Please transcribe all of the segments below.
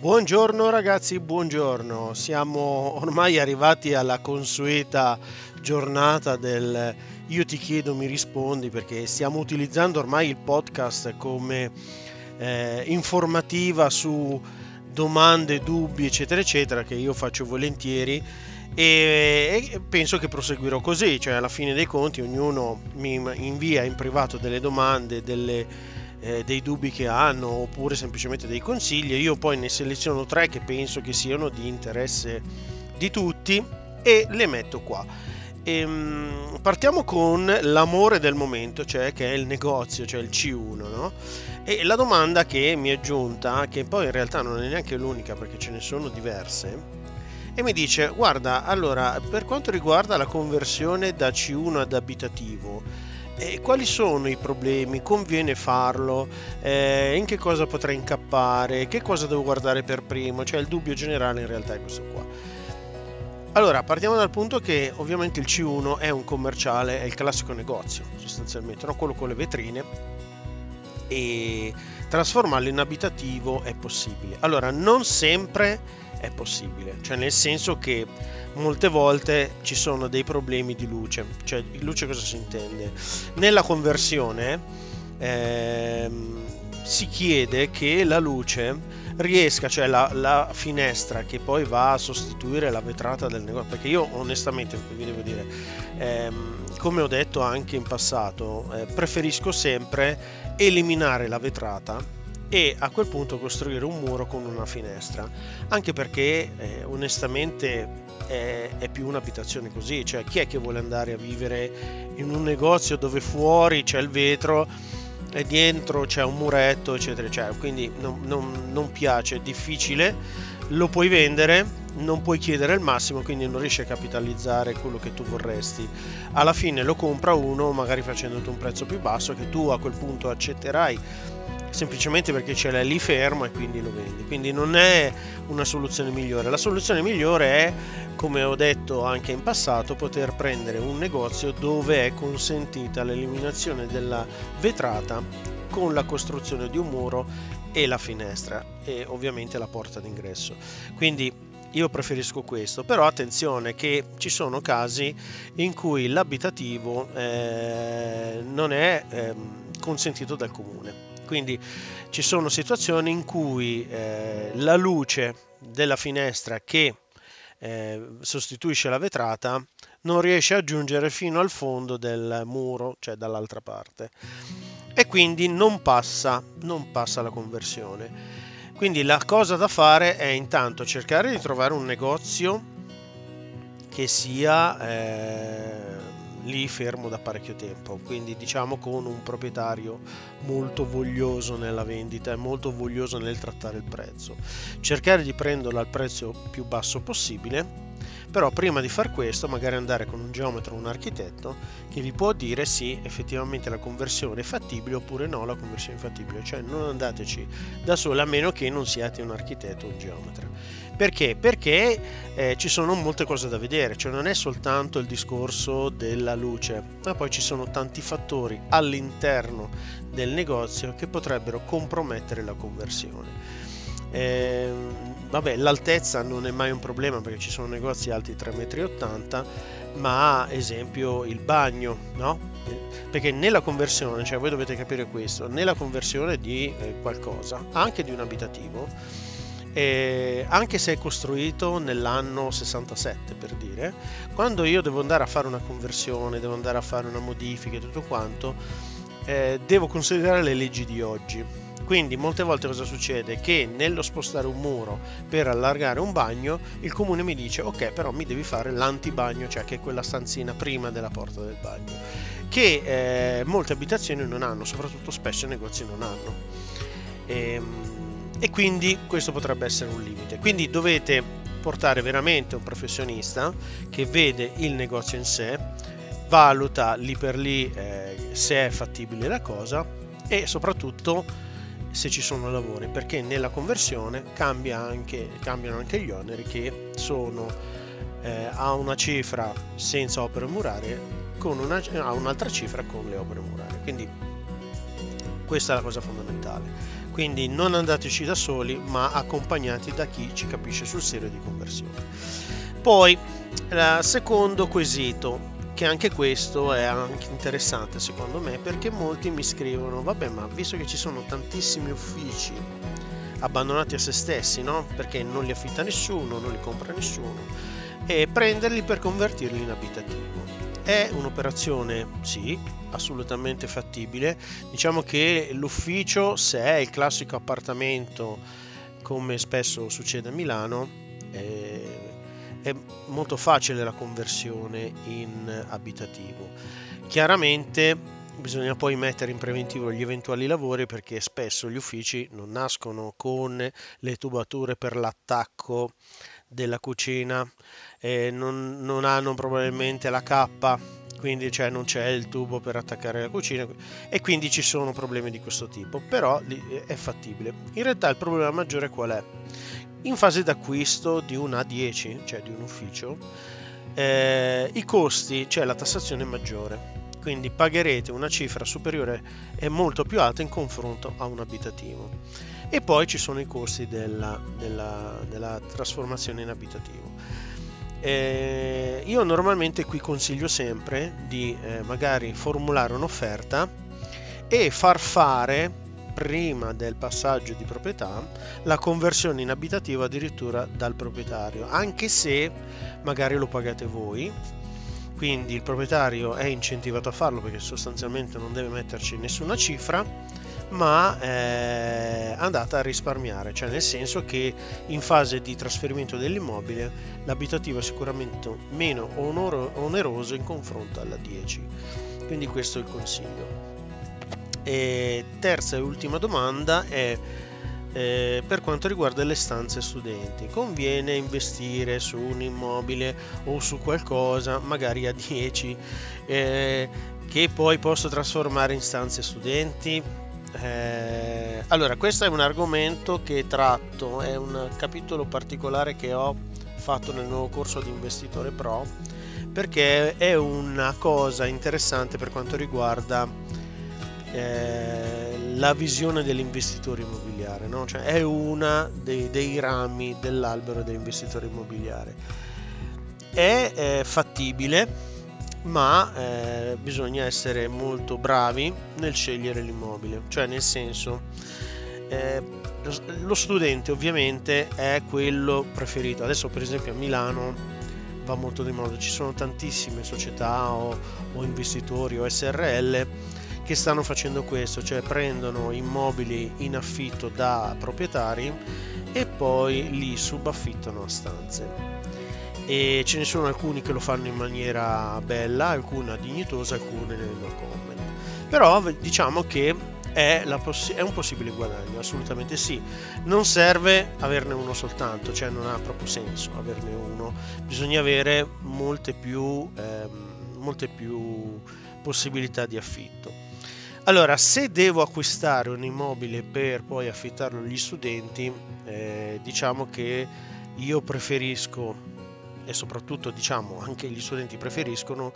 Buongiorno ragazzi, buongiorno. Siamo ormai arrivati alla consueta giornata del Io ti chiedo, mi rispondi, perché stiamo utilizzando ormai il podcast come eh, informativa su domande, dubbi, eccetera, eccetera, che io faccio volentieri e, penso che proseguirò così, cioè alla fine dei conti ognuno mi invia in privato delle domande, delle eh, dei dubbi che hanno oppure semplicemente dei consigli io poi ne seleziono tre che penso che siano di interesse di tutti e le metto qua. E, um, partiamo con l'amore del momento, cioè che è il negozio, cioè il C1, no? E la domanda che mi è giunta, che poi in realtà non è neanche l'unica perché ce ne sono diverse, e mi dice guarda allora per quanto riguarda la conversione da C1 ad abitativo eh, quali sono i problemi? Conviene farlo? Eh, in che cosa potrei incappare? Che cosa devo guardare per primo? Cioè il dubbio generale in realtà è questo qua. Allora, partiamo dal punto che ovviamente il C1 è un commerciale, è il classico negozio, sostanzialmente, no? quello con le vetrine e trasformarlo in abitativo è possibile. Allora, non sempre è possibile, cioè nel senso che molte volte ci sono dei problemi di luce, cioè luce cosa si intende? Nella conversione ehm, si chiede che la luce riesca, cioè la, la, finestra che poi va a sostituire la vetrata del negozio, perché io onestamente vi devo dire, ehm, come ho detto anche in passato, eh, preferisco sempre eliminare la vetrata e a quel punto costruire un muro con una finestra anche perché eh, onestamente è, è, più un'abitazione così cioè chi è che vuole andare a vivere in un negozio dove fuori c'è il vetro e dentro c'è un muretto eccetera eccetera quindi non, non, non piace è difficile lo puoi vendere non puoi chiedere il massimo, quindi non riesci a capitalizzare quello che tu vorresti. Alla fine lo compra uno, magari facendoti un prezzo più basso, che tu a quel punto accetterai semplicemente perché ce l'hai lì fermo e quindi lo vendi. Quindi non è una soluzione migliore. La soluzione migliore è, come ho detto anche in passato, poter prendere un negozio dove è consentita l'eliminazione della vetrata con la costruzione di un muro e la finestra e ovviamente la porta d'ingresso. Quindi io preferisco questo, però attenzione che ci sono casi in cui l'abitativo eh, non è eh, consentito dal comune quindi ci sono situazioni in cui eh, la luce della finestra che eh, sostituisce la vetrata non riesce a giungere fino al fondo del muro, cioè dall'altra parte, e quindi non passa, non passa la conversione. Quindi la cosa da fare è intanto cercare di trovare un negozio che sia eh, lì fermo da parecchio tempo, quindi diciamo con un proprietario molto voglioso nella vendita e molto voglioso nel trattare il prezzo. Cercare di prenderlo al prezzo più basso possibile però prima di far questo magari andare con un geometra o un architetto che vi può dire sì effettivamente la conversione è fattibile oppure no la conversione è fattibile cioè non andateci da soli a meno che non siate un architetto o un geometra perché? Perché eh, ci sono molte cose da vedere, cioè non è soltanto il discorso della luce, ma poi ci sono tanti fattori all'interno del negozio che potrebbero compromettere la conversione. Eh, vabbè, l'altezza non è mai un problema perché ci sono negozi alti 3,80 m, ma esempio il bagno, no? Perché nella conversione, cioè voi dovete capire questo, nella conversione di eh, qualcosa, anche di un abitativo, eh, anche se è costruito nell'anno 67 per dire, quando io devo andare a fare una conversione, devo andare a fare una modifica e tutto quanto, eh, devo considerare le leggi di oggi. Quindi molte volte cosa succede? Che nello spostare un muro per allargare un bagno, il comune mi dice ok però mi devi fare l'antibagno, cioè che è quella stanzina prima della porta del bagno, che eh, molte abitazioni non hanno, soprattutto spesso i negozi non hanno. Ehm, e quindi questo potrebbe essere un limite. Quindi dovete portare veramente un professionista che vede il negozio in sé, valuta lì per lì eh, se è fattibile la cosa e soprattutto se ci sono lavori, perché nella conversione cambia anche, cambiano anche gli oneri che sono eh, a una cifra senza opere murarie con una, a un'altra cifra con le opere murarie. Quindi questa è la cosa fondamentale. Quindi non andateci da soli, ma accompagnati da chi ci capisce sul serio di conversione. Poi, il secondo quesito, che anche questo è anche interessante secondo me, perché molti mi scrivono, vabbè, ma visto che ci sono tantissimi uffici abbandonati a se stessi, no? Perché non li affitta nessuno, non li compra nessuno, e prenderli per convertirli in abitativo. È un'operazione, sì, assolutamente fattibile. Diciamo che l'ufficio, se è il classico appartamento, come spesso succede a Milano, è, è molto facile la conversione in abitativo. Chiaramente bisogna poi mettere in preventivo gli eventuali lavori perché spesso gli uffici non nascono con le tubature per l'attacco della cucina eh, non, non, hanno probabilmente la cappa quindi cioè, non c'è il tubo per attaccare la cucina e quindi ci sono problemi di questo tipo però è fattibile. In realtà il problema maggiore qual è? In fase d'acquisto di un A10 cioè di un ufficio eh, i costi cioè la tassazione è maggiore quindi pagherete una cifra superiore e molto più alta in confronto a un abitativo e poi ci sono i costi della, della, della trasformazione in abitativo. Eh, io normalmente qui consiglio sempre di eh, magari formulare un'offerta e far fare prima del passaggio di proprietà la conversione in abitativo addirittura dal proprietario, anche se magari lo pagate voi. Quindi il proprietario è incentivato a farlo perché sostanzialmente non deve metterci nessuna cifra ma è andata a risparmiare, cioè nel senso che in fase di trasferimento dell'immobile l'abitativo è sicuramente meno oneroso in confronto alla 10. Quindi questo è il consiglio. E terza e ultima domanda è eh, per quanto riguarda le stanze studenti. Conviene investire su un immobile o su qualcosa, magari a 10, eh, che poi posso trasformare in stanze studenti? Eh, allora, questo è un argomento che tratto, è un capitolo particolare che ho fatto nel nuovo corso di Investitore Pro perché è una cosa interessante per quanto riguarda eh, la visione dell'investitore immobiliare, no? cioè è una dei, dei rami dell'albero dell'investitore immobiliare. È eh, fattibile, ma eh, bisogna essere molto bravi nel scegliere l'immobile, cioè nel senso eh, lo studente ovviamente è quello preferito. Adesso per esempio a Milano va molto di moda, ci sono tantissime società o, o investitori o SRL che stanno facendo questo, cioè prendono immobili in affitto da proprietari e poi li subaffittano a stanze e ce ne sono alcuni che lo fanno in maniera bella, alcuna dignitosa, alcune no comment. Però diciamo che è, poss- è, un possibile guadagno, assolutamente sì. Non serve averne uno soltanto, cioè non ha proprio senso averne uno, bisogna avere molte più, ehm, molte più possibilità di affitto. Allora, se devo acquistare un immobile per poi affittarlo agli studenti, eh, diciamo che io preferisco e soprattutto diciamo anche gli studenti preferiscono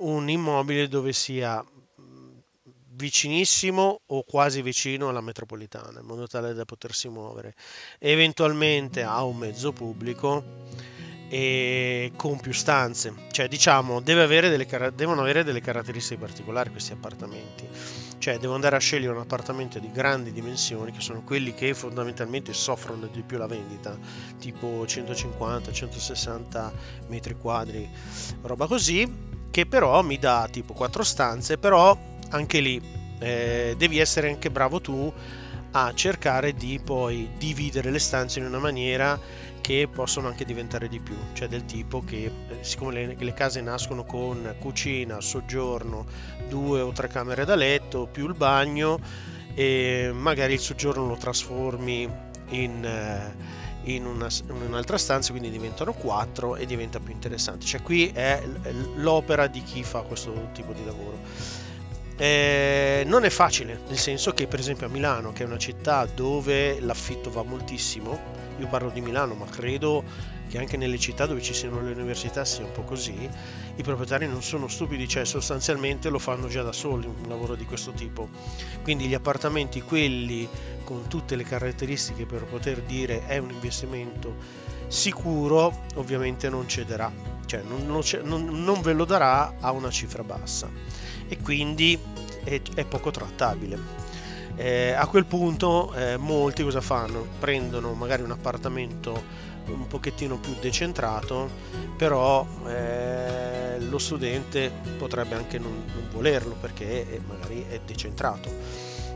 un immobile dove sia vicinissimo o quasi vicino alla metropolitana in modo tale da potersi muovere. Eventualmente a un mezzo pubblico e con più stanze. Cioè diciamo deve avere delle, devono avere delle caratteristiche particolari questi appartamenti. Cioè devo andare a scegliere un appartamento di grandi dimensioni che sono quelli che fondamentalmente soffrono di più la vendita tipo 150-160 metri quadri roba così che però mi dà tipo 4 stanze però anche lì eh, devi essere anche bravo tu a cercare di poi dividere le stanze in una maniera che possono anche diventare di più, cioè del tipo che eh, siccome le, le, case nascono con cucina, soggiorno, due o tre camere da letto più il bagno e magari il soggiorno lo trasformi in, eh, in, una, in un'altra stanza, quindi diventano quattro e diventa più interessante. Cioè qui è l'opera di chi fa questo tipo di lavoro. Eh, non è facile, nel senso che per esempio a Milano, che è una città dove l'affitto va moltissimo, io parlo di Milano, ma credo che anche nelle città dove ci siano le università sia un po' così, i proprietari non sono stupidi, cioè sostanzialmente lo fanno già da soli un lavoro di questo tipo. Quindi gli appartamenti, quelli con tutte le caratteristiche per poter dire è un investimento sicuro, ovviamente non cederà, cioè non, non, non ve lo darà a una cifra bassa e quindi è, è poco trattabile. Eh, a quel punto eh, molti cosa fanno? Prendono magari un appartamento un pochettino più decentrato, però eh, lo studente potrebbe anche non, non volerlo perché è, magari è decentrato.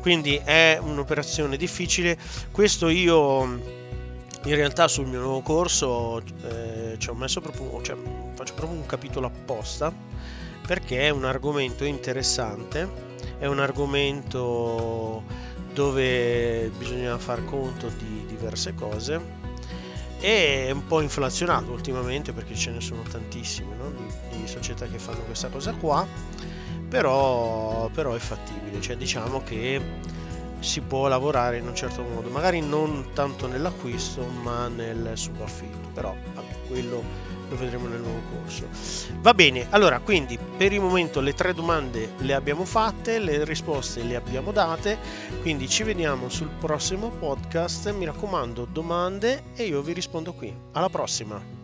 Quindi è un'operazione difficile. Questo io in realtà sul mio nuovo corso eh, ci ho messo proprio, cioè, faccio proprio un capitolo apposta perché è un argomento interessante, è un argomento dove bisogna far conto di diverse cose e è un po' inflazionato ultimamente perché ce ne sono tantissime no? di, di, società che fanno questa cosa qua però, però è fattibile cioè diciamo che si può lavorare in un certo modo magari non tanto nell'acquisto ma nel subaffitto però vabbè, quello lo vedremo nel nuovo corso. Va bene, allora quindi per il momento le tre domande le abbiamo fatte, le risposte le abbiamo date, quindi ci vediamo sul prossimo podcast, mi raccomando domande e io vi rispondo qui. Alla prossima!